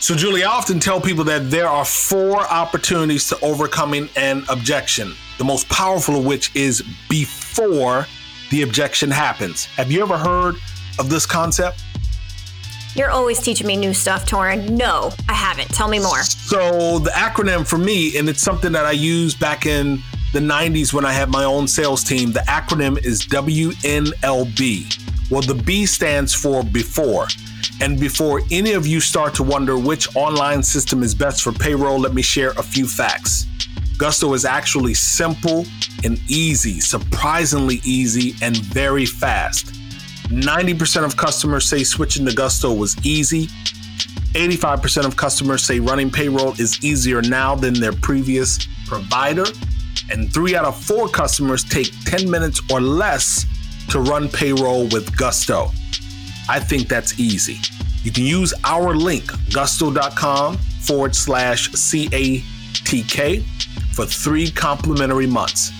So, Julie, I often tell people that there are four opportunities to overcoming an objection, the most powerful of which is before the objection happens. Have you ever heard of this concept? You're always teaching me new stuff, Torin. No, I haven't. Tell me more. So, the acronym for me, and it's something that I used back in the 90s when I had my own sales team, the acronym is WNLB. Well, the B stands for before. And before any of you start to wonder which online system is best for payroll, let me share a few facts. Gusto is actually simple and easy, surprisingly easy and very fast. 90% of customers say switching to Gusto was easy. 85% of customers say running payroll is easier now than their previous provider. And three out of four customers take 10 minutes or less to run payroll with Gusto. I think that's easy. You can use our link, gusto.com forward slash CATK for three complimentary months.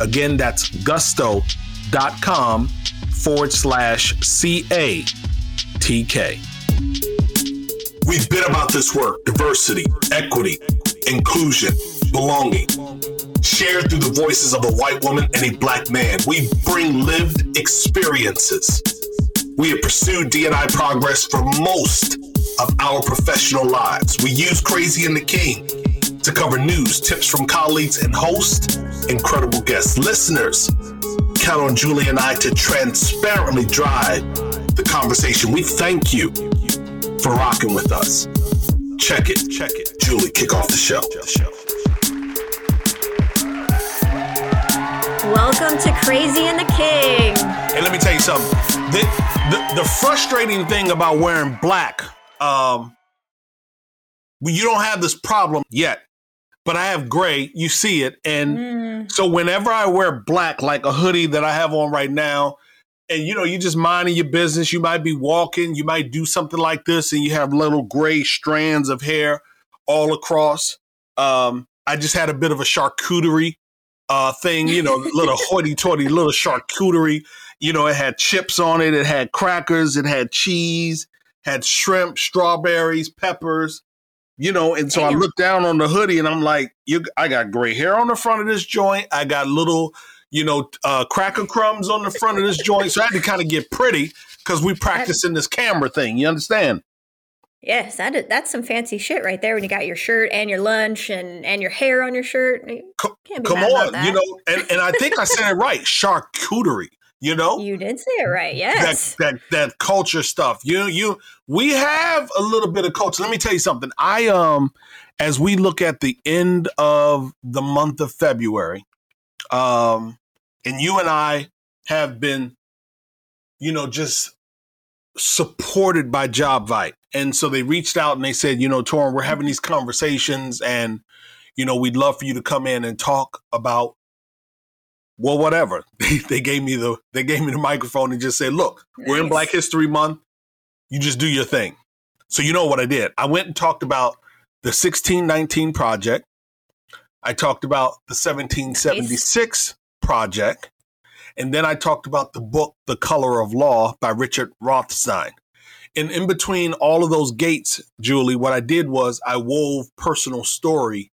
Again, that's gusto.com forward slash CATK. We've been about this work diversity, equity, inclusion, belonging. Shared through the voices of a white woman and a black man, we bring lived experiences we have pursued D&I progress for most of our professional lives. We use Crazy and the King to cover news, tips from colleagues, and host incredible guests. Listeners, count on Julie and I to transparently drive the conversation. We thank you for rocking with us. Check it, check it. Julie, kick off the show. Welcome to Crazy and the King. Hey, let me tell you something. The, the, the frustrating thing about wearing black, um, you don't have this problem yet, but I have gray. You see it. And mm. so whenever I wear black, like a hoodie that I have on right now, and you know, you're just minding your business, you might be walking, you might do something like this, and you have little gray strands of hair all across. Um, I just had a bit of a charcuterie uh, thing, you know, little hoity toity, little charcuterie. You know, it had chips on it, it had crackers, it had cheese, had shrimp, strawberries, peppers, you know. And so Damn. I looked down on the hoodie and I'm like, you, I got gray hair on the front of this joint. I got little, you know, uh, cracker crumbs on the front of this joint. So I had to kind of get pretty because we practicing this camera thing. You understand? Yes, that is, that's some fancy shit right there. When you got your shirt and your lunch and and your hair on your shirt, come, come on, you know. And, and I think I said it right, charcuterie. You know, you did say it right. Yes, that that that culture stuff. You you we have a little bit of culture. Let me tell you something. I um, as we look at the end of the month of February, um, and you and I have been, you know, just supported by JobVite. And so they reached out and they said, you know, Torin, we're having these conversations and, you know, we'd love for you to come in and talk about well, whatever. They, they gave me the they gave me the microphone and just said, look, nice. we're in Black History Month. You just do your thing. So you know what I did? I went and talked about the 1619 project. I talked about the 1776 nice. project. And then I talked about the book, The Color of Law by Richard Rothstein. And in between all of those gates, Julie, what I did was I wove personal story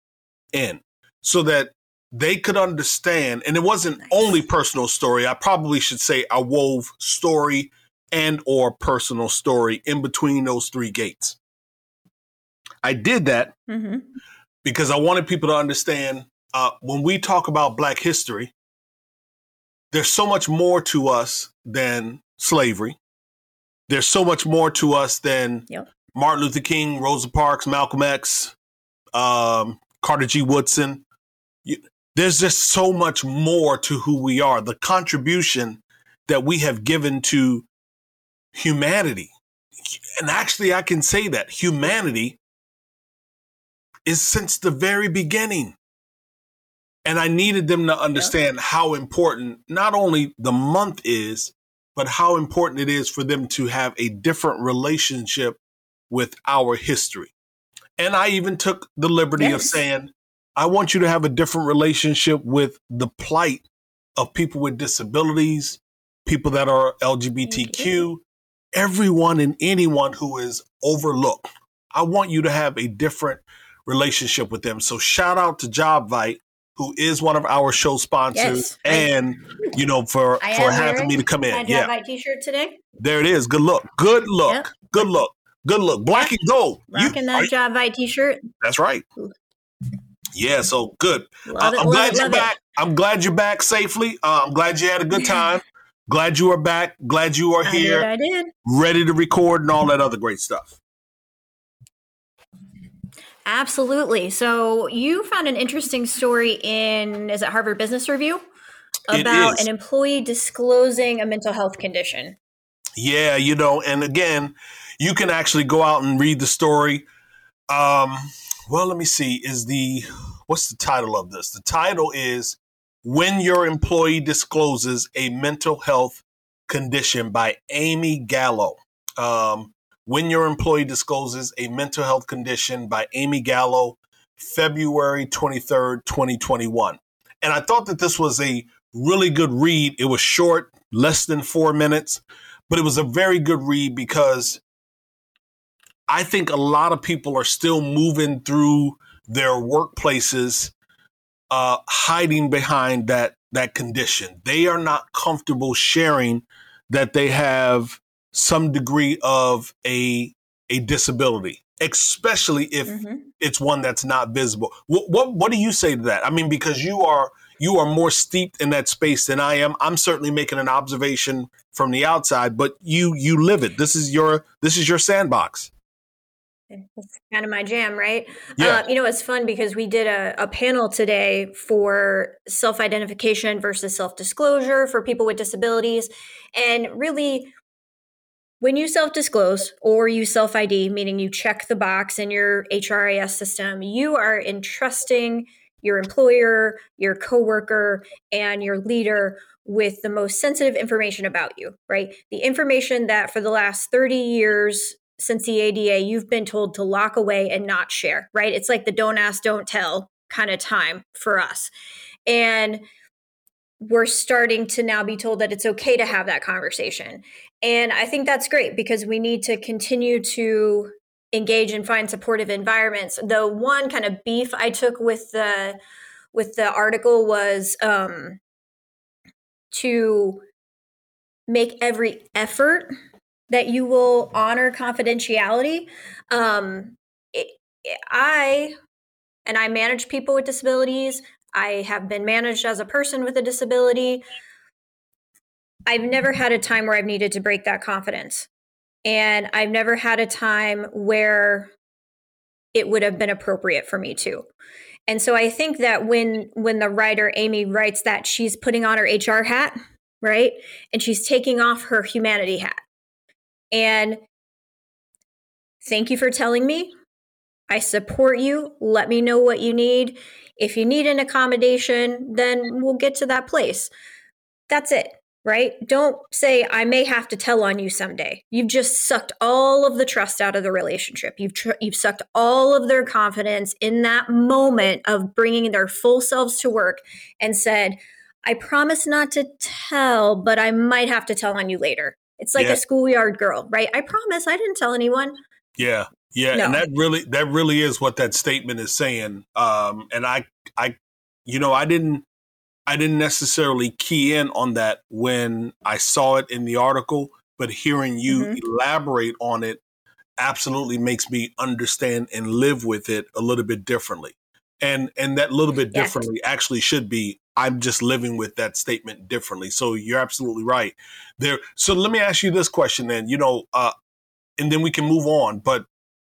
in so that they could understand. And it wasn't nice. only personal story. I probably should say I wove story and or personal story in between those three gates. I did that mm-hmm. because I wanted people to understand uh, when we talk about Black history, there's so much more to us than slavery. There's so much more to us than yep. Martin Luther King, Rosa Parks, Malcolm X, um, Carter G. Woodson. You, there's just so much more to who we are. The contribution that we have given to humanity. And actually, I can say that humanity is since the very beginning. And I needed them to understand yeah. how important not only the month is, but how important it is for them to have a different relationship with our history. And I even took the liberty yes. of saying, I want you to have a different relationship with the plight of people with disabilities, people that are LGBTQ, mm-hmm. everyone and anyone who is overlooked. I want you to have a different relationship with them. So shout out to JobVite, who is one of our show sponsors, Yes, I- and you know for I for having me to come in. Job Yeah, my t-shirt today. there it is. Good look. Good look. Yep. Good look. Good look. Black and gold. You- Rocking are that you- JobVite t-shirt. that's right. Yeah. So good. Uh, I'm glad you're love it. back. I'm glad you're back safely. Uh, I'm glad you had a good time. glad you are back. Glad you are I here, did, I did. ready to record and all that other great stuff. Absolutely. So you found an interesting story in is it Harvard Business Review about an employee disclosing a mental health condition. Yeah, you know, and again, you can actually go out and read the story. Um, well, let me see. Is the what's the title of this? The title is When Your Employee Discloses a Mental Health Condition by Amy Gallo. Um, when Your Employee Discloses a Mental Health Condition by Amy Gallo, February 23rd, 2021. And I thought that this was a really good read. It was short, less than four minutes but it was a very good read because I think a lot of people are still moving through their workplaces, uh, hiding behind that that condition. They are not comfortable sharing that they have some degree of a a disability, especially if Mhm. it's one that's not visible. What, what what do you say to that? I mean, because you are you are more steeped in that space than I am. I'm certainly making an observation from the outside, but you you live it. This is your this is your sandbox. It's kind of my jam, right? Yeah. Uh, you know, it's fun because we did a, a panel today for self identification versus self disclosure for people with disabilities. And really, when you self disclose or you self ID, meaning you check the box in your HRIS system, you are entrusting your employer, your coworker, and your leader with the most sensitive information about you, right? The information that for the last 30 years since the ADA, you've been told to lock away and not share, right? It's like the don't ask, don't tell kind of time for us. And we're starting to now be told that it's okay to have that conversation. And I think that's great because we need to continue to engage and find supportive environments. The one kind of beef I took with the with the article was um to make every effort that you will honor confidentiality. Um, it, I and I manage people with disabilities. I have been managed as a person with a disability. I've never had a time where I've needed to break that confidence. And I've never had a time where it would have been appropriate for me to. And so I think that when when the writer Amy writes that she's putting on her HR hat, right? And she's taking off her humanity hat. And thank you for telling me. I support you. Let me know what you need. If you need an accommodation, then we'll get to that place. That's it, right? Don't say, I may have to tell on you someday. You've just sucked all of the trust out of the relationship. You've, tr- you've sucked all of their confidence in that moment of bringing their full selves to work and said, I promise not to tell, but I might have to tell on you later. It's like Yeah. a schoolyard girl, right? I promise I didn't tell anyone. Yeah, yeah, No. and that really that really is what that statement is saying. Um, and I I you know I didn't I didn't necessarily key in on that when I saw it in the article, but hearing you Mhm. elaborate on it absolutely makes me understand and live with it a little bit differently. And and that little bit Yeah. differently actually should be I'm just living with that statement differently. So you're absolutely right. There so let me ask you this question then. You know, uh and then we can move on, but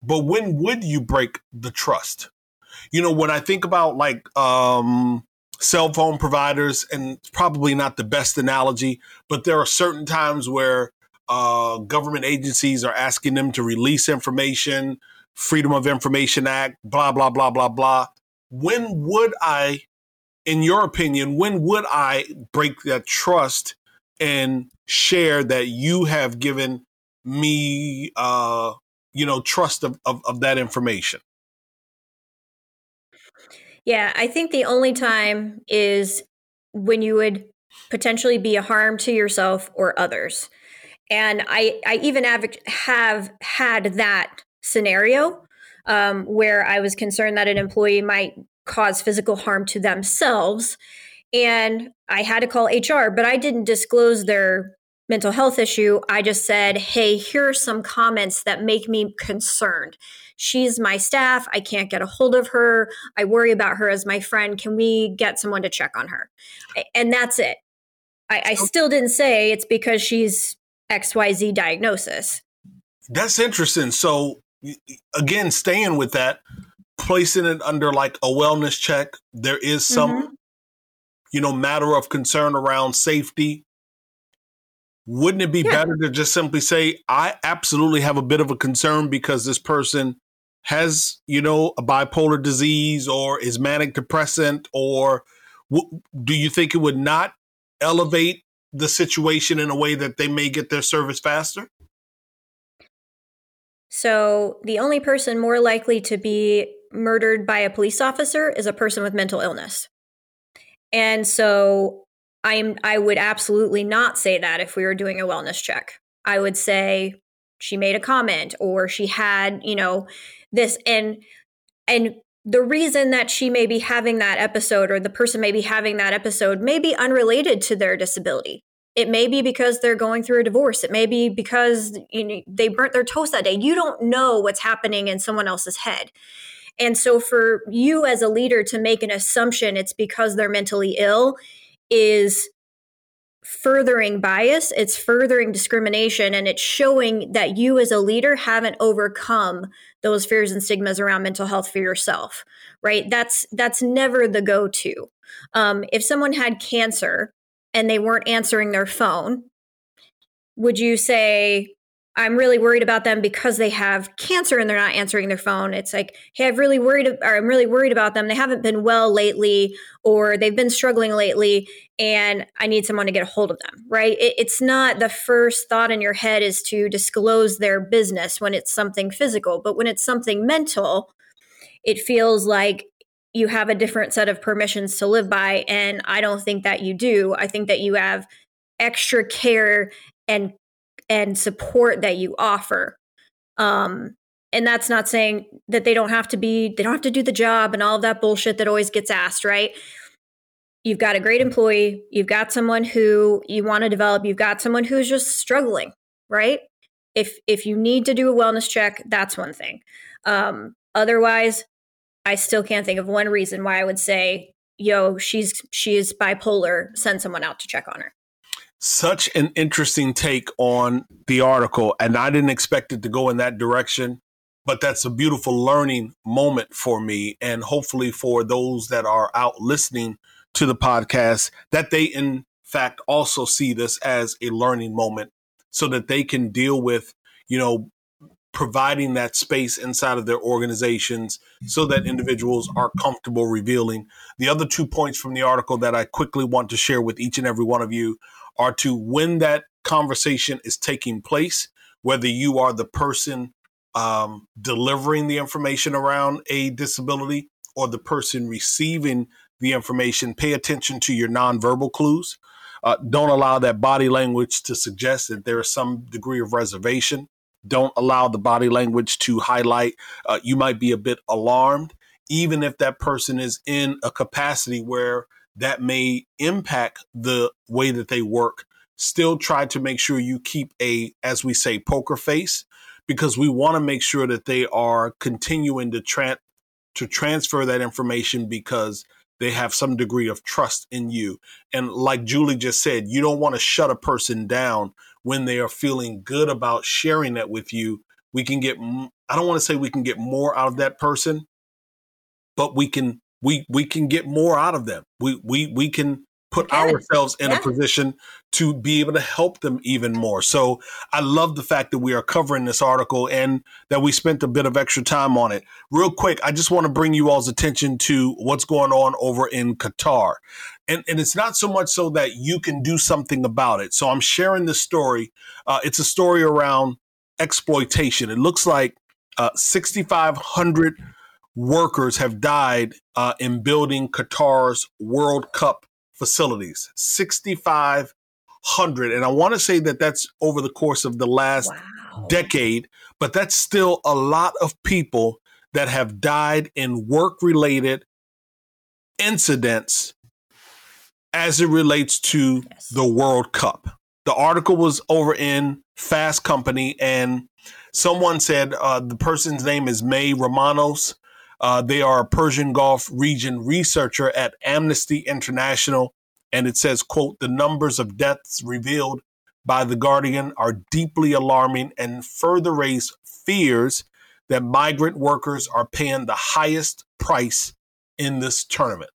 but when would you break the trust? You know, when I think about like um cell phone providers and probably not the best analogy, but there are certain times where uh, government agencies are asking them to release information, Freedom of Information Act, blah, blah, blah, blah, blah. When would I, in your opinion, when would I break that trust and share that you have given me, uh, you know, trust of, of, of that information? Yeah, I think the only time is when you would potentially be a harm to yourself or others. And I, I even have, have had that scenario um, where I was concerned that an employee might cause physical harm to themselves. And I had to call HR, but I didn't disclose their mental health issue. I just said, hey, here are some comments that make me concerned. She's my staff. I can't get a hold of her. I worry about her as my friend. Can we get someone to check on her? And that's it. I, I still didn't say it's because she's XYZ diagnosis. That's interesting. So, again, staying with that, placing it under like a wellness check, there is some, mm-hmm. you know, matter of concern around safety. Wouldn't it be yeah. better to just simply say, I absolutely have a bit of a concern because this person has, you know, a bipolar disease or is manic depressant? Or w- do you think it would not elevate the situation in a way that they may get their service faster? So, the only person more likely to be murdered by a police officer is a person with mental illness. And so, I'm I would absolutely not say that if we were doing a wellness check. I would say she made a comment or she had, you know, this and and the reason that she may be having that episode or the person may be having that episode may be unrelated to their disability. It may be because they're going through a divorce. It may be because you know, they burnt their toast that day. You don't know what's happening in someone else's head. And so for you as a leader to make an assumption it's because they're mentally ill is furthering bias, it's furthering discrimination, and it's showing that you as a leader haven't overcome those fears and stigmas around mental health for yourself. Right? That's that's never the go-to. Um, if someone had cancer and they weren't answering their phone, would you say, I'm really worried about them because they have cancer and they're not answering their phone. It's like, hey, I've really worried, or I'm really worried about them. They haven't been well lately, or they've been struggling lately, and I need someone to get a hold of them. Right? It, it's not the first thought in your head is to disclose their business when it's something physical, but when it's something mental, it feels like you have a different set of permissions to live by, and I don't think that you do. I think that you have extra care and and support that you offer. Um, and that's not saying that they don't have to be, they don't have to do the job and all of that bullshit that always gets asked, right? You've got a great employee, you've got someone who you want to develop, you've got someone who's just struggling, right? If if you need to do a wellness check, that's one thing. Um, otherwise, I still can't think of one reason why I would say, "Yo, she's she is bipolar. Send someone out to check on her." Such an interesting take on the article, and I didn't expect it to go in that direction. But that's a beautiful learning moment for me, and hopefully for those that are out listening to the podcast, that they in fact also see this as a learning moment so that they can deal with, you know, providing that space inside of their organizations so that individuals are comfortable revealing. The other two points from the article that I quickly want to share with each and every one of you are to when that conversation is taking place, whether you are the person um, delivering the information around a disability or the person receiving the information, pay attention to your nonverbal clues. Uh, don't allow that body language to suggest that there is some degree of reservation. Don't allow the body language to highlight uh, you might be a bit alarmed, even if that person is in a capacity where that may impact the way that they work. Still try to make sure you keep a, as we say, poker face, because we want to make sure that they are continuing to tra- to transfer that information because they have some degree of trust in you. And like Julie just said, you don't want to shut a person down when they are feeling good about sharing that with you. We can get, I don't want to say we can get more out of that person, but we can we we can get more out of them. We we we can put ourselves in yeah. a position to be able to help them even more. So I love the fact that we are covering this article and that we spent a bit of extra time on it. Real quick, I just want to bring you all's attention to what's going on over in Qatar. And, and it's not so much so that you can do something about it. So I'm sharing this story. Uh, it's a story around exploitation. It looks like uh, 6,500 workers have died uh, in building Qatar's World Cup facilities. 6,500. And I want to say that that's over the course of the last wow. decade, but that's still a lot of people that have died in work related incidents as it relates to yes. the World Cup. The article was over in Fast Company, and someone said uh, the person's name is May Romanos. Uh, they are a Persian Gulf region researcher at Amnesty International, and it says, "quote The numbers of deaths revealed by the Guardian are deeply alarming and further raise fears that migrant workers are paying the highest price in this tournament.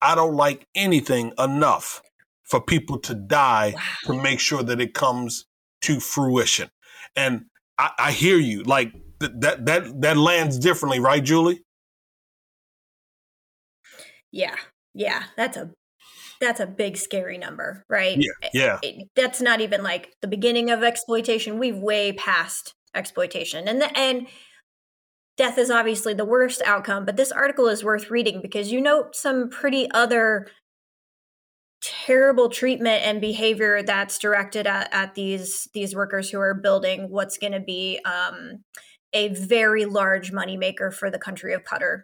I don't like anything enough for people to die wow. to make sure that it comes to fruition. And I, I hear you. Like that that that lands differently, right, Julie? Yeah. Yeah. That's a that's a big scary number, right? Yeah. Yeah. It, that's not even like the beginning of exploitation. We've way past exploitation. And the and death is obviously the worst outcome, but this article is worth reading because you note some pretty other terrible treatment and behavior that's directed at, at these these workers who are building what's going to be um, a very large moneymaker for the country of Qatar.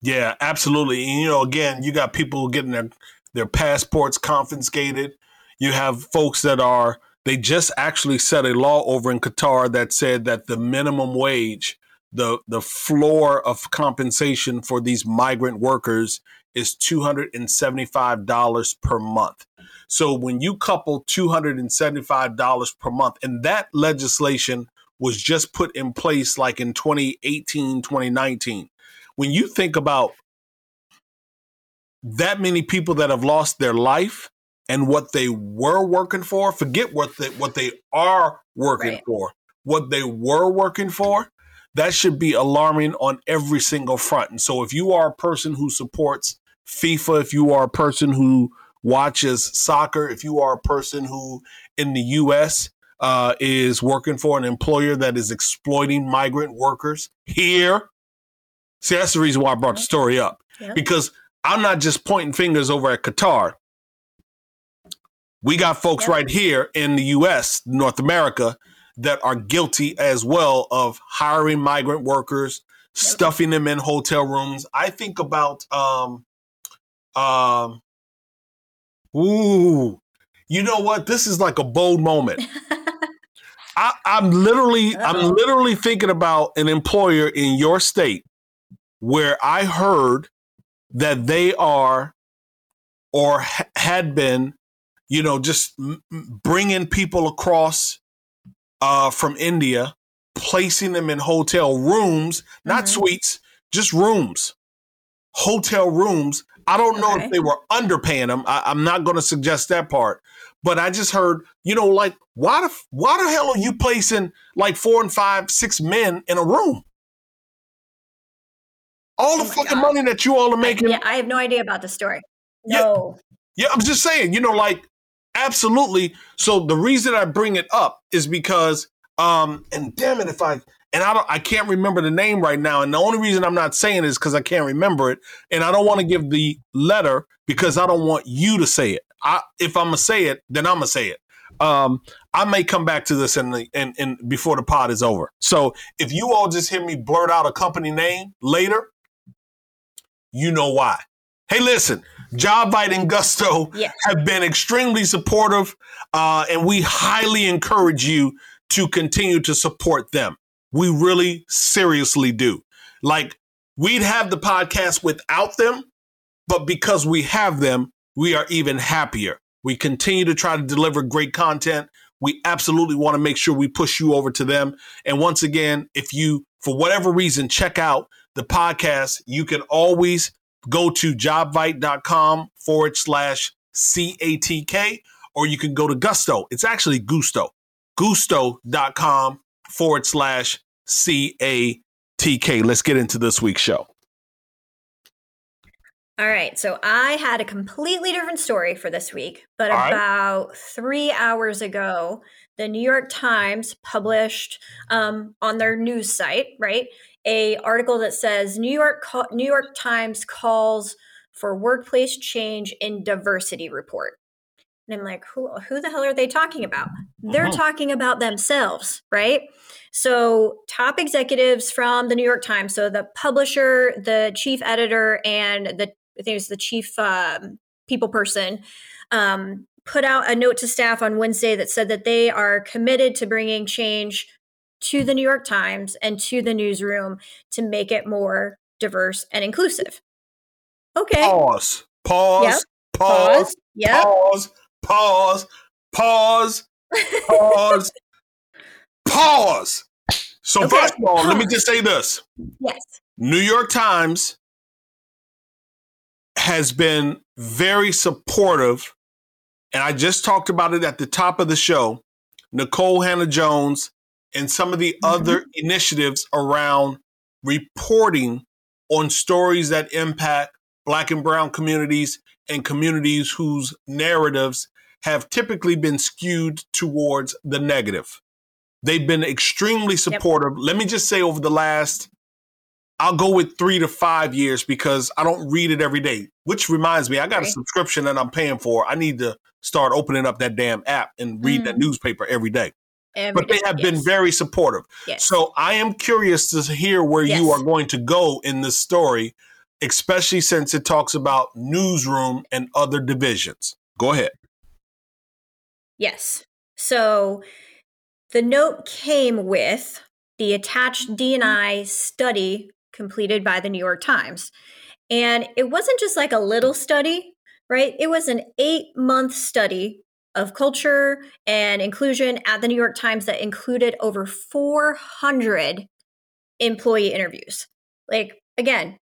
Yeah, absolutely. And, you know, again, you got people getting their their passports confiscated. You have folks that are they just actually set a law over in Qatar that said that the minimum wage the the floor of compensation for these migrant workers is $275 per month. So when you couple $275 per month and that legislation was just put in place like in 2018 2019 when you think about that many people that have lost their life and what they were working for forget what they, what they are working right. for what they were working for that should be alarming on every single front. And so if you are a person who supports FIFA, if you are a person who watches soccer, if you are a person who in the US uh, is working for an employer that is exploiting migrant workers here, see, that's the reason why I brought the story up. Because I'm not just pointing fingers over at Qatar. We got folks yep. right here in the US, North America, that are guilty as well of hiring migrant workers, stuffing them in hotel rooms. I think about um um ooh, you know what? This is like a bold moment. I, am literally. I'm literally thinking about an employer in your state where I heard that they are or ha- had been, you know, just m- bringing people across uh, from India, placing them in hotel rooms, not mm-hmm. suites, just rooms, hotel rooms. I don't know if they were underpaying them. I, am not going to suggest that part, but I just heard, you know, like why the why the hell are you placing like four and five, six men in a room? All the oh fucking God. money that you all are making. I, yeah, I have no idea about the story. No. Yeah, yeah, I'm just saying, you know, like absolutely. So the reason I bring it up is because, um, and damn it, if I and I don't, I can't remember the name right now, and the only reason I'm not saying it is because I can't remember it, and I don't want to give the letter because I don't want you to say it. I, if I'm gonna say it, then I'm gonna say it. Um, I may come back to this in the in, in before the pod is over. So if you all just hear me blurt out a company name later, you know why. Hey, listen, JobVite and Gusto yes. have been extremely supportive, uh, and we highly encourage you to continue to support them. We really seriously do. Like, we'd have the podcast without them, but because we have them, we are even happier. We continue to try to deliver great content. We absolutely want to make sure we push you over to them. And once again, if you, for whatever reason, check out the podcast, you can always go to jobvite.com forward slash CATK, or you can go to Gusto. It's actually Gusto. Gusto.com forward slash CATK. Let's get into this week's show. All right. So I had a completely different story for this week, but All about right. three hours ago, the New York Times published um, on their news site, right, a article that says New York New York Times calls for workplace change in diversity report. And I'm like, who, who the hell are they talking about? They're Mhm. talking about themselves, right? So, top executives from the New York Times, so the publisher, the chief editor, and the I think it was the chief um, people person, um, put out a note to staff on Wednesday that said that they are committed to bringing change to the New York Times and to the newsroom to make it more diverse and inclusive. Okay. Pause. Pause. Yep. Pause. Pause. Yep. Pause. Pause. Pause. Pause. pause. So Okay, first of all, let me just say this. yes. New York Times has been very supportive, and I just talked about it at the top of the show. Nikole Hannah-Jones and some of the Mhm. other initiatives around reporting on stories that impact Black and Brown communities and communities whose narratives have typically been skewed towards the negative. They've been extremely supportive. Let me just say, over the last I'll go with three to five years because I don't read it every day. Which reminds me, I got a subscription that I'm paying for. I need to start opening up that damn app and read that mm. newspaper every day. Every But they day, have been very supportive. Yes. So I am curious to hear where you are going to go in this story, especially since it talks about newsroom and other divisions. Go ahead. Yes. So the note came with the attached D&I study completed by the New York Times. And it wasn't just like a little study, right? It was an 8-month study of culture and inclusion at the New York Times that included over 400 employee interviews. Like again,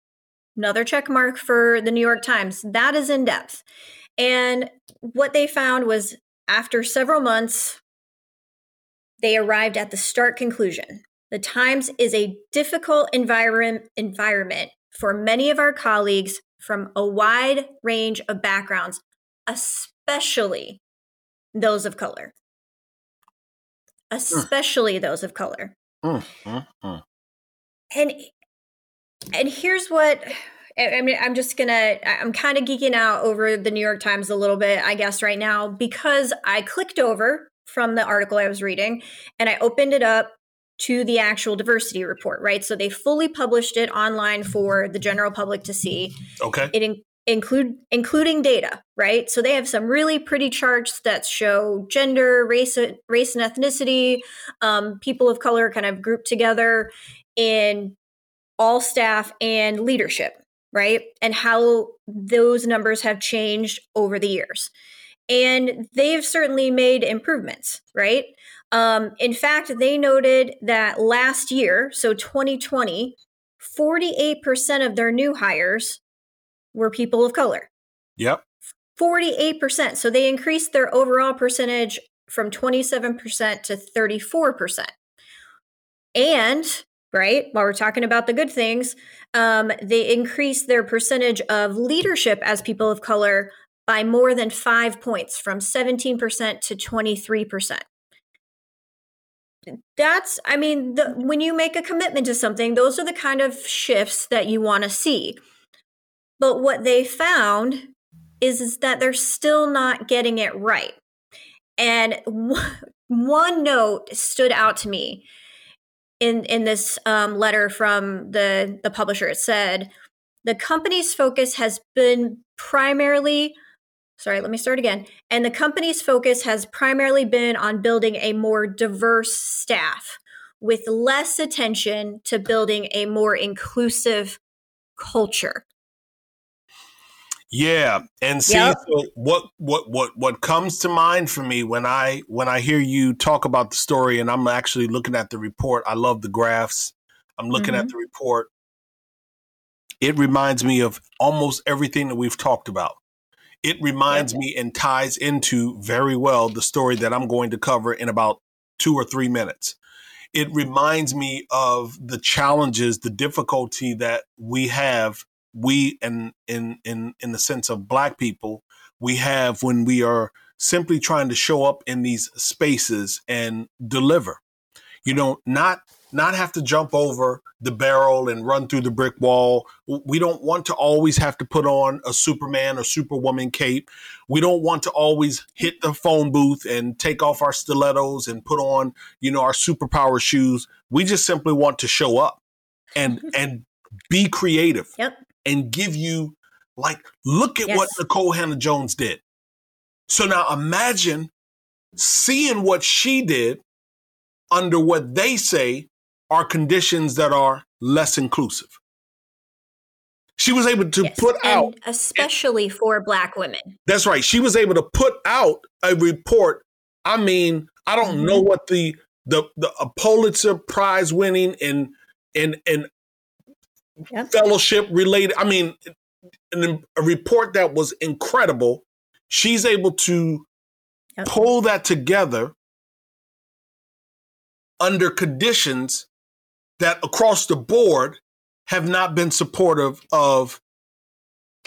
another check mark for the New York Times. That is in depth. And what they found was after several months, they arrived at the stark conclusion. The Times is a difficult environment environment for many of our colleagues from a wide range of backgrounds, especially those of color. Especially those of color. Mm, mm. And and here's what I mean, I'm just gonna, I'm kind of geeking out over the New York Times a little bit, I guess, right now, because I clicked over from the article I was reading and I opened it up to the actual diversity report, right? So they fully published it online for the general public to see. Okay. It in, include including data, right? So they have some really pretty charts that show gender, race, race and ethnicity, um, people of color kind of grouped together in all staff and leadership, right? And how those numbers have changed over the years. And they've certainly made improvements, right? Um, in fact, they noted that last year, so 2020, 48% of their new hires were people of color. Yep. 48%. So they increased their overall percentage from 27% to 34%. And, right, while we're talking about the good things, um, they increased their percentage of leadership as people of color by more than five points from 17% to 23%. That's, I mean, the, when you make a commitment to something, those are the kind of shifts that you want to see. But what they found is, is that they're still not getting it right. And one note stood out to me in in this um, letter from the the publisher. It said the company's focus has been primarily sorry let me start again and the company's focus has primarily been on building a more diverse staff with less attention to building a more inclusive culture Yeah, and see Yep. so what what what what comes to mind for me when I when I hear you talk about the story and I'm actually looking at the report. I love the graphs. I'm looking at mm-hmm. the report. It reminds me of almost everything that we've talked about. It reminds me and ties into very well the story that I'm going to cover in about 2 or 3 minutes. It reminds me of the challenges, the difficulty that we have we and in in in the sense of black people we have when we are simply trying to show up in these spaces and deliver you know not not have to jump over the barrel and run through the brick wall. We don't want to always have to put on a Superman or Superwoman cape. We don't want to always hit the phone booth and take off our stilettos and put on, you know, our superpower shoes. We just simply want to show up and mm-hmm. and be creative Yep. and give you like look at Yes. what Nikole Hannah-Jones did. So now imagine seeing what she did under what they say are conditions that are less inclusive. She was able to Yes. put out especially for black women. that's right. She was able to put out a report. I mean, I don't Mhm. know what the the the a Pulitzer Prize winning and and and Yep. fellowship related. I mean, an, a report that was incredible. She's able to Yep. pull that together under conditions that across the board have not been supportive of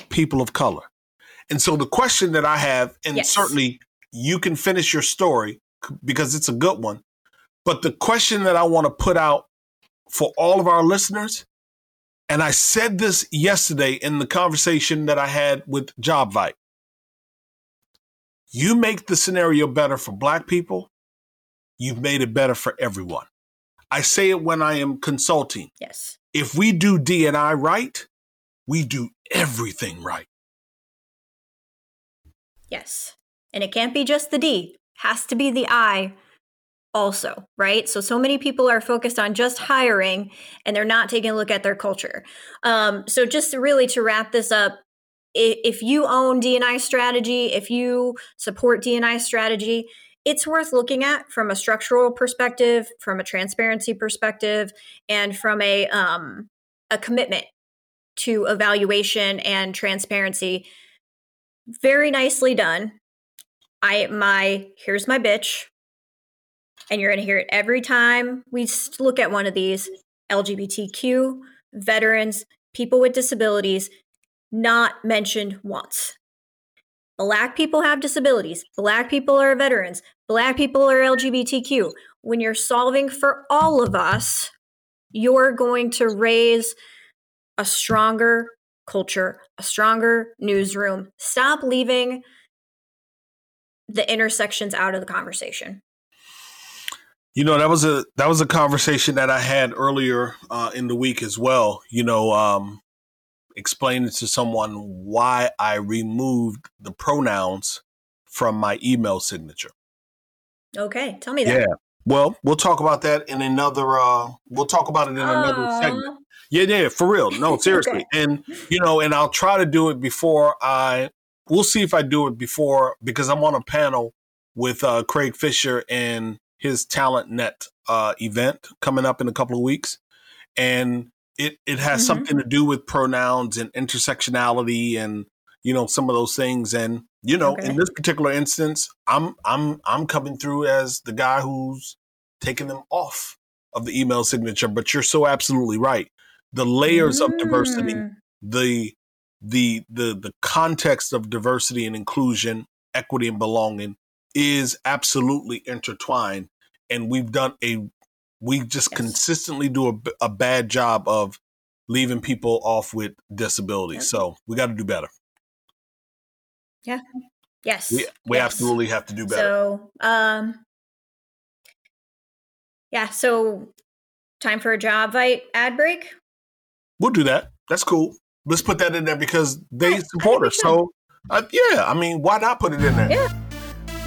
people of color. And so the question that I have, and Yes. certainly you can finish your story because it's a good one, but the question that I want to put out for all of our listeners, and I said this yesterday in the conversation that I had with JobVite. You make the scenario better for black people, you've made it better for everyone. I say it when I am consulting. Yes. If we do D and I right, we do everything right. Yes. And it can't be just the D, has to be the I also, right? So so many people are focused on just hiring and they're not taking a look at their culture. Um, so just really to wrap this up, if you own D&I strategy, if you support D&I strategy, it's worth looking at from a structural perspective, from a transparency perspective, and from a um, a commitment to evaluation and transparency very nicely done. I my here's my bitch, and you're gonna hear it every time we look at one of these LGBTQ veterans, people with disabilities, not mentioned once. Black people have disabilities. Black people are veterans. Black people are LGBTQ. When you're solving for all of us, you're going to raise a stronger culture, a stronger newsroom. Stop leaving the intersections out of the conversation. You know that was a that was a conversation that I had earlier uh, in the week as well. You know, um, explaining to someone why I removed the pronouns from my email signature. Okay, tell me that. Yeah. Well, we'll talk about that in another. Uh, we'll talk about it in another segment. Yeah, yeah, for real. No, seriously. Okay. And you know, and I'll try to do it before I. We'll see if I do it before because I'm on a panel with uh, Craig Fisher and his TalentNet uh, event coming up in a couple of weeks, and it it has Mhm. something to do with pronouns and intersectionality and you know some of those things. And you know, Okay. in this particular instance, I'm I'm I'm coming through as the guy who's taking them off of the email signature. But you're so absolutely right. The layers of diversity Mm. the the the the context of diversity and inclusion, equity and belonging is absolutely intertwined, and we've done a we just Yes. consistently do a bad job of leaving people off with disabilities. So we got to do better. Yeah. Yes. We we yes. absolutely have to do better. So, um, yeah. So, time for a JobVite ad break. we'll do that. That's cool. Let's put that in there because they I support we us. So uh, yeah, I mean, why not put it in there? Yeah.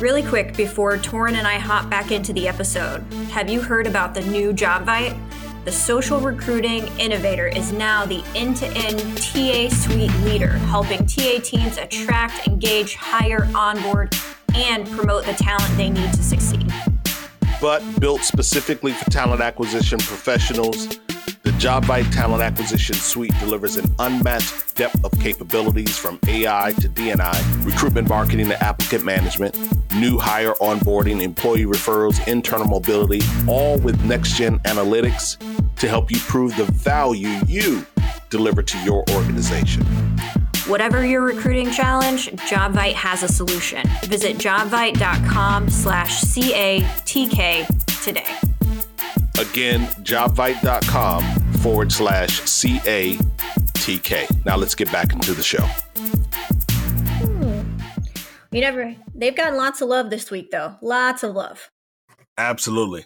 Really quick before Torin and I hop back into the episode, have you heard about the new JobVite? The social recruiting innovator is now the end to end TA suite leader, helping TA teams attract, engage, hire, onboard, and promote the talent they need to succeed. but built specifically for talent acquisition professionals. The JobVite Talent Acquisition Suite delivers an unmatched depth of capabilities from AI to DNI, recruitment marketing to applicant management, new hire onboarding, employee referrals, internal mobility, all with next gen analytics to help you prove the value you deliver to your organization. Whatever your recruiting challenge, JobVite has a solution. Visit jobvite.com slash CATK today. Again, jobvite.com forward slash CATK. Now let's get back into the show. Hmm. You never, they've gotten lots of love this week, though. Lots of love. Absolutely.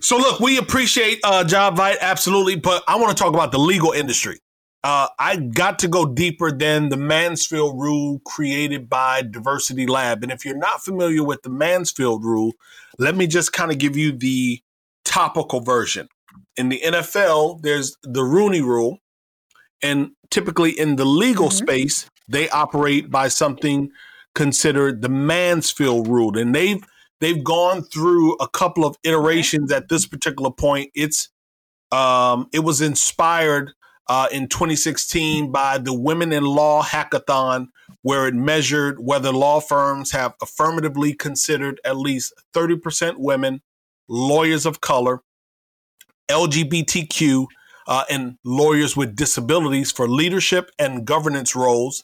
So, look, we appreciate uh, JobVite, absolutely, but I want to talk about the legal industry. Uh, I got to go deeper than the Mansfield rule created by Diversity Lab. And if you're not familiar with the Mansfield rule, let me just kind of give you the topical version. In the NFL, there's the Rooney rule. And typically in the legal mm-hmm. space, they operate by something considered the Mansfield rule. And they've they've gone through a couple of iterations at this particular point. It's um, it was inspired uh, in 2016 by the Women in Law Hackathon, where it measured whether law firms have affirmatively considered at least 30% women, lawyers of color, LGBTQ, uh, and lawyers with disabilities for leadership and governance roles,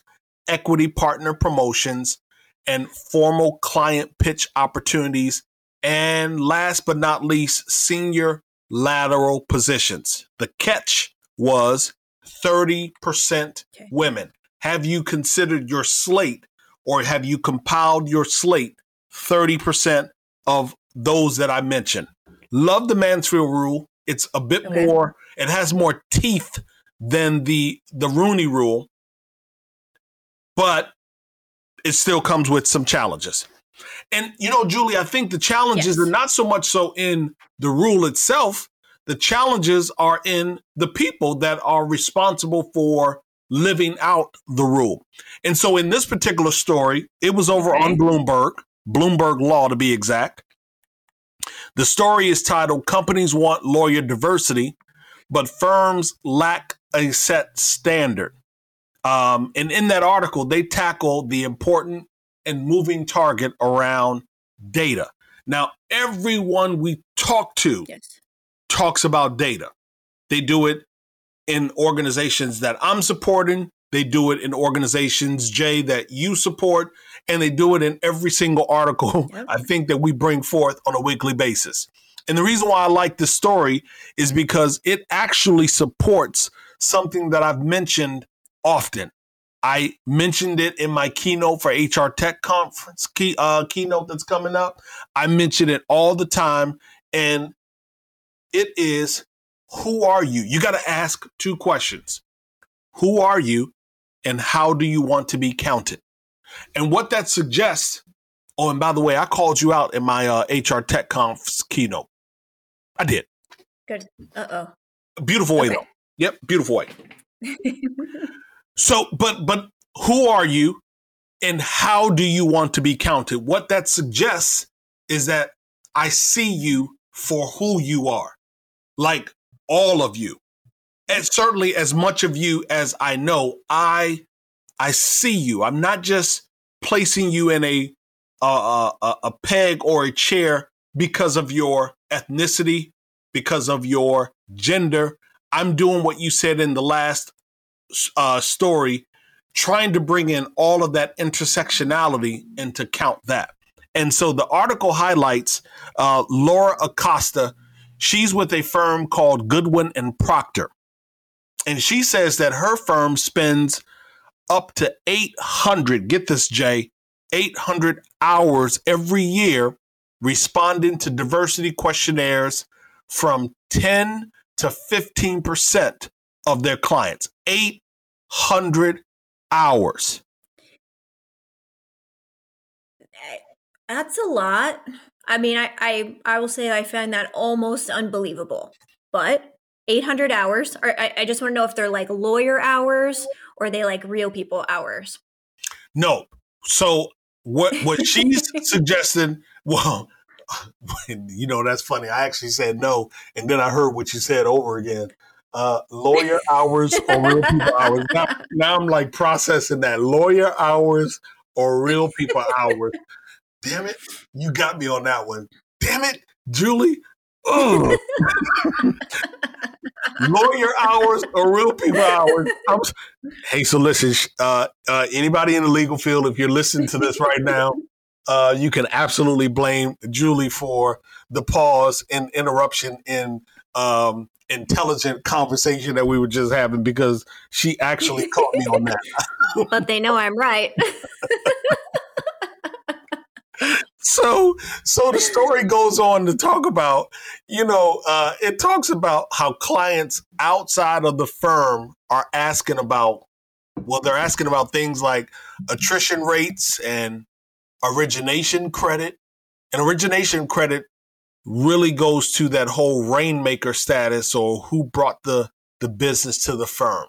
equity partner promotions, and formal client pitch opportunities. And last but not least, senior lateral positions. The catch was 30% okay. women. Have you considered your slate or have you compiled your slate 30% of those that I mentioned? Love the Mansfield rule. It's a bit okay. more, it has more teeth than the the Rooney rule, but it still comes with some challenges. And you know, Julie, I think the challenges yes. are not so much so in the rule itself, the challenges are in the people that are responsible for living out the rule. And so in this particular story, it was over okay. on Bloomberg, Bloomberg Law to be exact. The story is titled Companies Want Lawyer Diversity, but Firms Lack a Set Standard. Um, and in that article, they tackle the important and moving target around data. Now, everyone we talk to yes talks about data. They do it in organizations that I'm supporting. They do it in organizations, Jay, that you support, and they do it in every single article yep. I think that we bring forth on a weekly basis. And the reason why I like this story is because it actually supports something that I've mentioned often. I mentioned it in my keynote for HR Tech Conference key, uh, keynote that's coming up. I mention it all the time, and it is who are you? You got to ask two questions. Who are you and how do you want to be counted? And what that suggests, oh, and by the way, I called you out in my uh, HR Tech Conf keynote. I did. Good. Uh oh. Beautiful way, okay. though. Yep, beautiful way. so, but, but who are you and how do you want to be counted? What that suggests is that I see you for who you are like all of you. And certainly as much of you as I know, I I see you. I'm not just placing you in a a, a, a peg or a chair because of your ethnicity, because of your gender. I'm doing what you said in the last uh, story, trying to bring in all of that intersectionality and to count that. And so the article highlights uh, Laura Acosta She's with a firm called Goodwin and Procter. And she says that her firm spends up to 800, get this, Jay, 800 hours every year responding to diversity questionnaires from 10 to 15% of their clients. 800 hours. Eh, that's a lot. I mean, I, I, I will say I find that almost unbelievable. But 800 hours, I, I just want to know if they're like lawyer hours or they like real people hours. No. So what what she's suggesting, well, you know, that's funny. I actually said no, and then I heard what you said over again. Uh, lawyer hours or real people hours. Now, now I'm like processing that lawyer hours or real people hours. Damn it. You got me on that one. Damn it, Julie. Lawyer hours or real people hours. I'm, hey, so listen, uh, uh, anybody in the legal field, if you're listening to this right now, uh, you can absolutely blame Julie for the pause and interruption in um, intelligent conversation that we were just having because she actually caught me on that. but they know I'm right. so so the story goes on to talk about you know uh, it talks about how clients outside of the firm are asking about well they're asking about things like attrition rates and origination credit. And origination credit really goes to that whole rainmaker status or who brought the the business to the firm.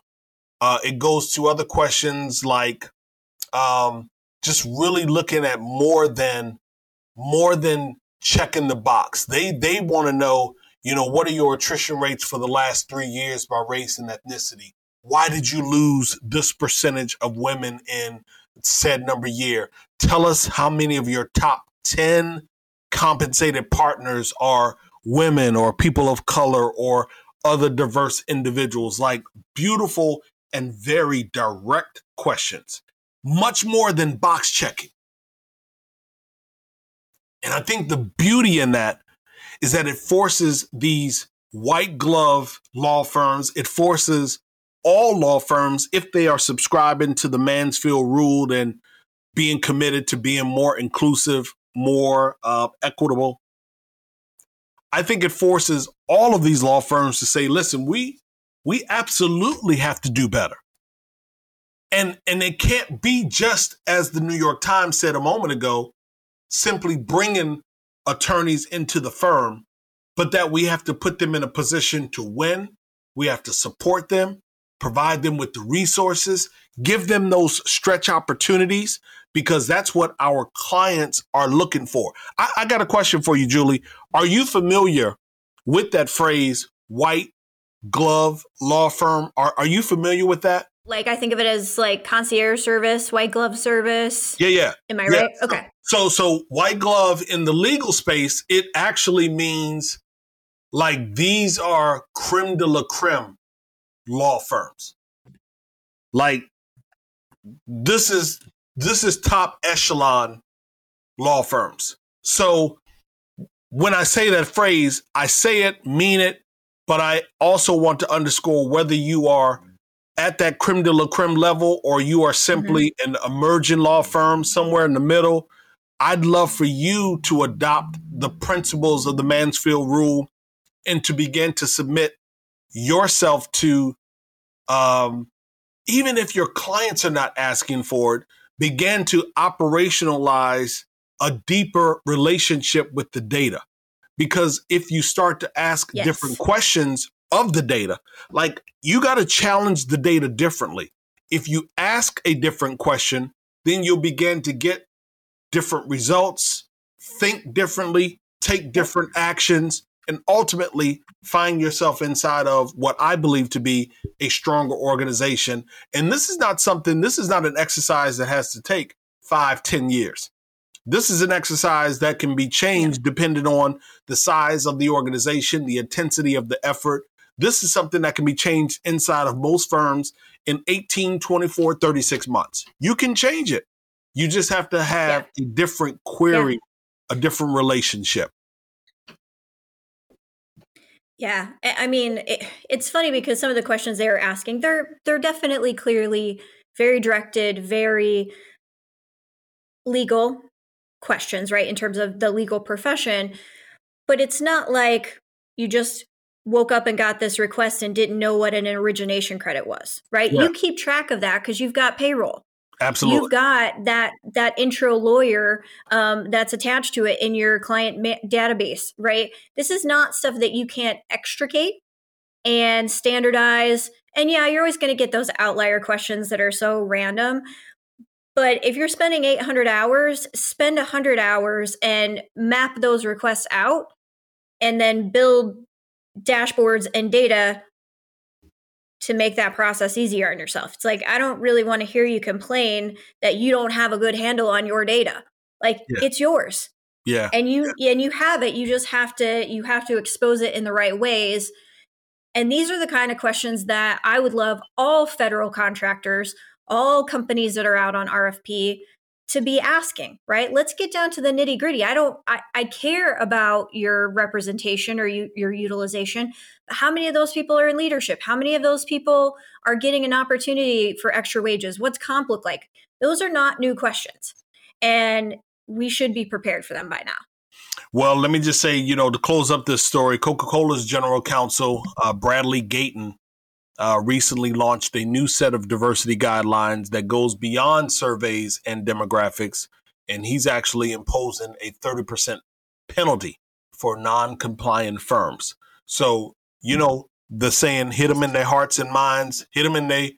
Uh, it goes to other questions like um, just really looking at more than more than checking the box. They they want to know, you know, what are your attrition rates for the last three years by race and ethnicity? Why did you lose this percentage of women in said number year? Tell us how many of your top 10 compensated partners are women or people of color or other diverse individuals. Like beautiful and very direct questions, much more than box checking. And I think the beauty in that is that it forces these white glove law firms, it forces all law firms, if they are subscribing to the Mansfield rule and being committed to being more inclusive, more uh, equitable, I think it forces all of these law firms to say, listen, we we absolutely have to do better. And and it can't be just as the New York Times said a moment ago, simply bringing attorneys into the firm, but that we have to put them in a position to win. We have to support them, provide them with the resources, give them those stretch opportunities because that's what our clients are looking for. I, I got a question for you, Julie. Are you familiar with that phrase, white glove law firm? Are, are you familiar with that? Like I think of it as like concierge service, white glove service. Yeah, yeah. Am I yeah. right? Okay. So so white glove in the legal space, it actually means like these are creme de la creme law firms. Like this is this is top echelon law firms. So when I say that phrase, I say it, mean it, but I also want to underscore whether you are at that creme de la creme level or you are simply mm-hmm. an emerging law firm somewhere in the middle. I'd love for you to adopt the principles of the Mansfield rule and to begin to submit yourself to, um, even if your clients are not asking for it, begin to operationalize a deeper relationship with the data. Because if you start to ask yes. different questions of the data, like you got to challenge the data differently. If you ask a different question, then you'll begin to get different results, think differently, take different actions, and ultimately find yourself inside of what I believe to be a stronger organization. And this is not something, this is not an exercise that has to take five, ten years. This is an exercise that can be changed depending on the size of the organization, the intensity of the effort. This is something that can be changed inside of most firms in 18, 24, 36 months. You can change it. You just have to have yeah. a different query, yeah. a different relationship. Yeah, I mean, it, it's funny because some of the questions they are asking, they're they're definitely clearly very directed, very legal questions, right? In terms of the legal profession, but it's not like you just woke up and got this request and didn't know what an origination credit was, right? Yeah. You keep track of that because you've got payroll. Absolutely. You've got that that intro lawyer um, that's attached to it in your client ma- database, right? This is not stuff that you can't extricate and standardize. And yeah, you're always going to get those outlier questions that are so random. But if you're spending 800 hours, spend 100 hours and map those requests out and then build dashboards and data to make that process easier on yourself. It's like I don't really want to hear you complain that you don't have a good handle on your data. Like yeah. it's yours. Yeah. And you yeah. and you have it. You just have to you have to expose it in the right ways. And these are the kind of questions that I would love all federal contractors, all companies that are out on RFP to be asking, right? Let's get down to the nitty gritty. I don't, I, I care about your representation or you, your utilization. How many of those people are in leadership? How many of those people are getting an opportunity for extra wages? What's comp look like? Those are not new questions. And we should be prepared for them by now. Well, let me just say, you know, to close up this story, Coca Cola's general counsel, uh, Bradley Gayton, uh, recently launched a new set of diversity guidelines that goes beyond surveys and demographics. And he's actually imposing a 30% penalty for non compliant firms. So, you know, the saying, hit them in their hearts and minds, hit them in their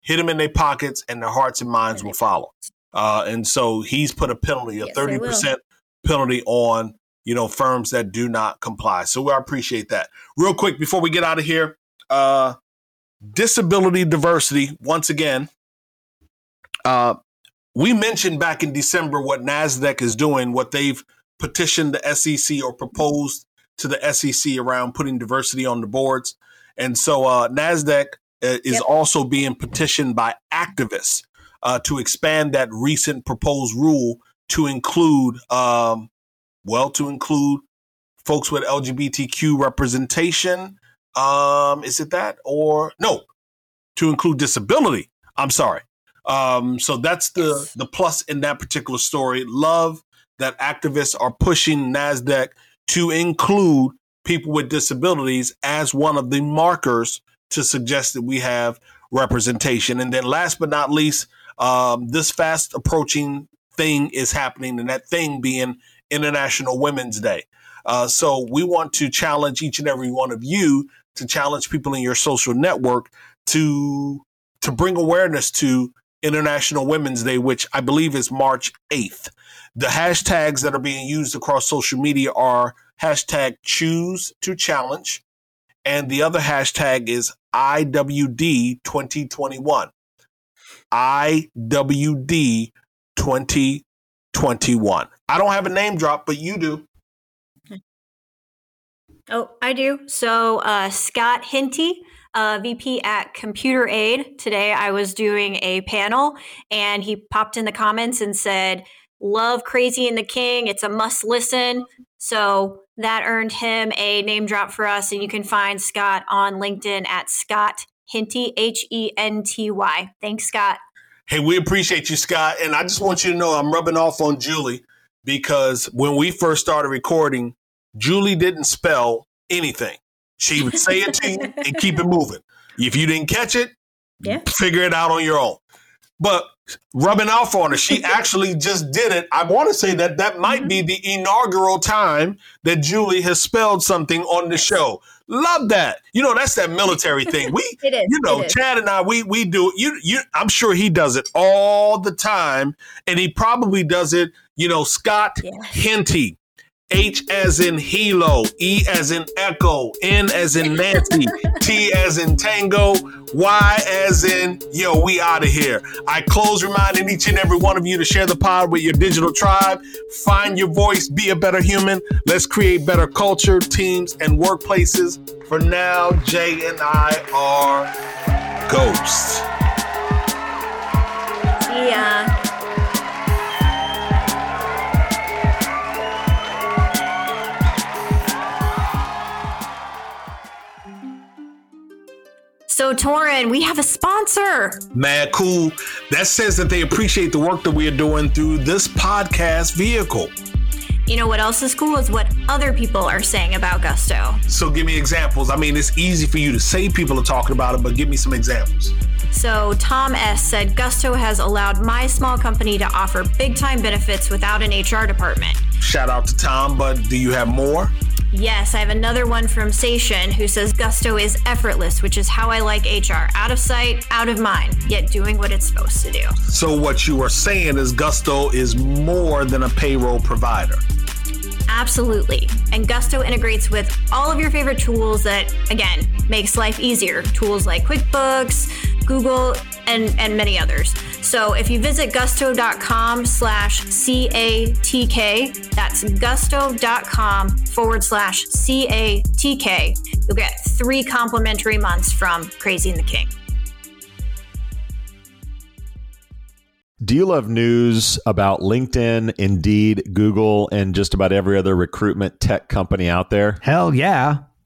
hit them in their pockets, and their hearts and minds will follow. Uh, and so he's put a penalty, a thirty percent penalty on you know firms that do not comply. So I appreciate that. Real quick before we get out of here, uh, disability diversity, once again, uh, we mentioned back in December what NASDAQ is doing, what they've petitioned the SEC or proposed to the SEC around putting diversity on the boards. And so uh, NASDAQ uh, is yep. also being petitioned by activists uh, to expand that recent proposed rule to include, um, well, to include folks with LGBTQ representation um, is it that or no? To include disability. I'm sorry. Um, so that's the the plus in that particular story. Love that activists are pushing Nasdaq to include people with disabilities as one of the markers to suggest that we have representation. And then last but not least, um, this fast approaching thing is happening, and that thing being International Women's Day. Uh, so we want to challenge each and every one of you to challenge people in your social network to to bring awareness to International Women's Day, which I believe is March 8th. The hashtags that are being used across social media are hashtag choose to challenge, and the other hashtag is IWD 2021. IWD 2021. I don't have a name drop, but you do. Oh, I do. So, uh, Scott Henty, uh, VP at Computer Aid. Today I was doing a panel and he popped in the comments and said, Love Crazy and the King. It's a must listen. So that earned him a name drop for us. And you can find Scott on LinkedIn at Scott Henty, H E N T Y. Thanks, Scott. Hey, we appreciate you, Scott. And I just want you to know I'm rubbing off on Julie because when we first started recording, Julie didn't spell anything. She would say it to you and keep it moving. If you didn't catch it, yeah. figure it out on your own. But rubbing off on her, she actually just did it. I want to say that that might mm-hmm. be the inaugural time that Julie has spelled something on the show. Love that. You know, that's that military thing. We, you know, Chad and I, we we do. You, you. I'm sure he does it all the time, and he probably does it. You know, Scott yeah. Henty H as in Hilo, E as in Echo, N as in Nancy, T as in Tango, Y as in yo, we out of here. I close reminding each and every one of you to share the pod with your digital tribe. Find your voice, be a better human. Let's create better culture, teams, and workplaces. For now, Jay and I are ghosts. Yeah. So, Torin, we have a sponsor. Man, cool. That says that they appreciate the work that we are doing through this podcast vehicle. You know what else is cool is what other people are saying about Gusto. So, give me examples. I mean, it's easy for you to say people are talking about it, but give me some examples. So, Tom S. said Gusto has allowed my small company to offer big time benefits without an HR department. Shout out to Tom, but do you have more? Yes, I have another one from Sation who says Gusto is effortless, which is how I like HR. Out of sight, out of mind, yet doing what it's supposed to do. So, what you are saying is Gusto is more than a payroll provider. Absolutely. And Gusto integrates with all of your favorite tools that, again, makes life easier. Tools like QuickBooks, Google, and, and many others. So if you visit gusto.com slash CATK, that's gusto.com forward slash CATK, you'll get three complimentary months from Crazy and the King. Do you love news about LinkedIn, Indeed, Google, and just about every other recruitment tech company out there? Hell yeah.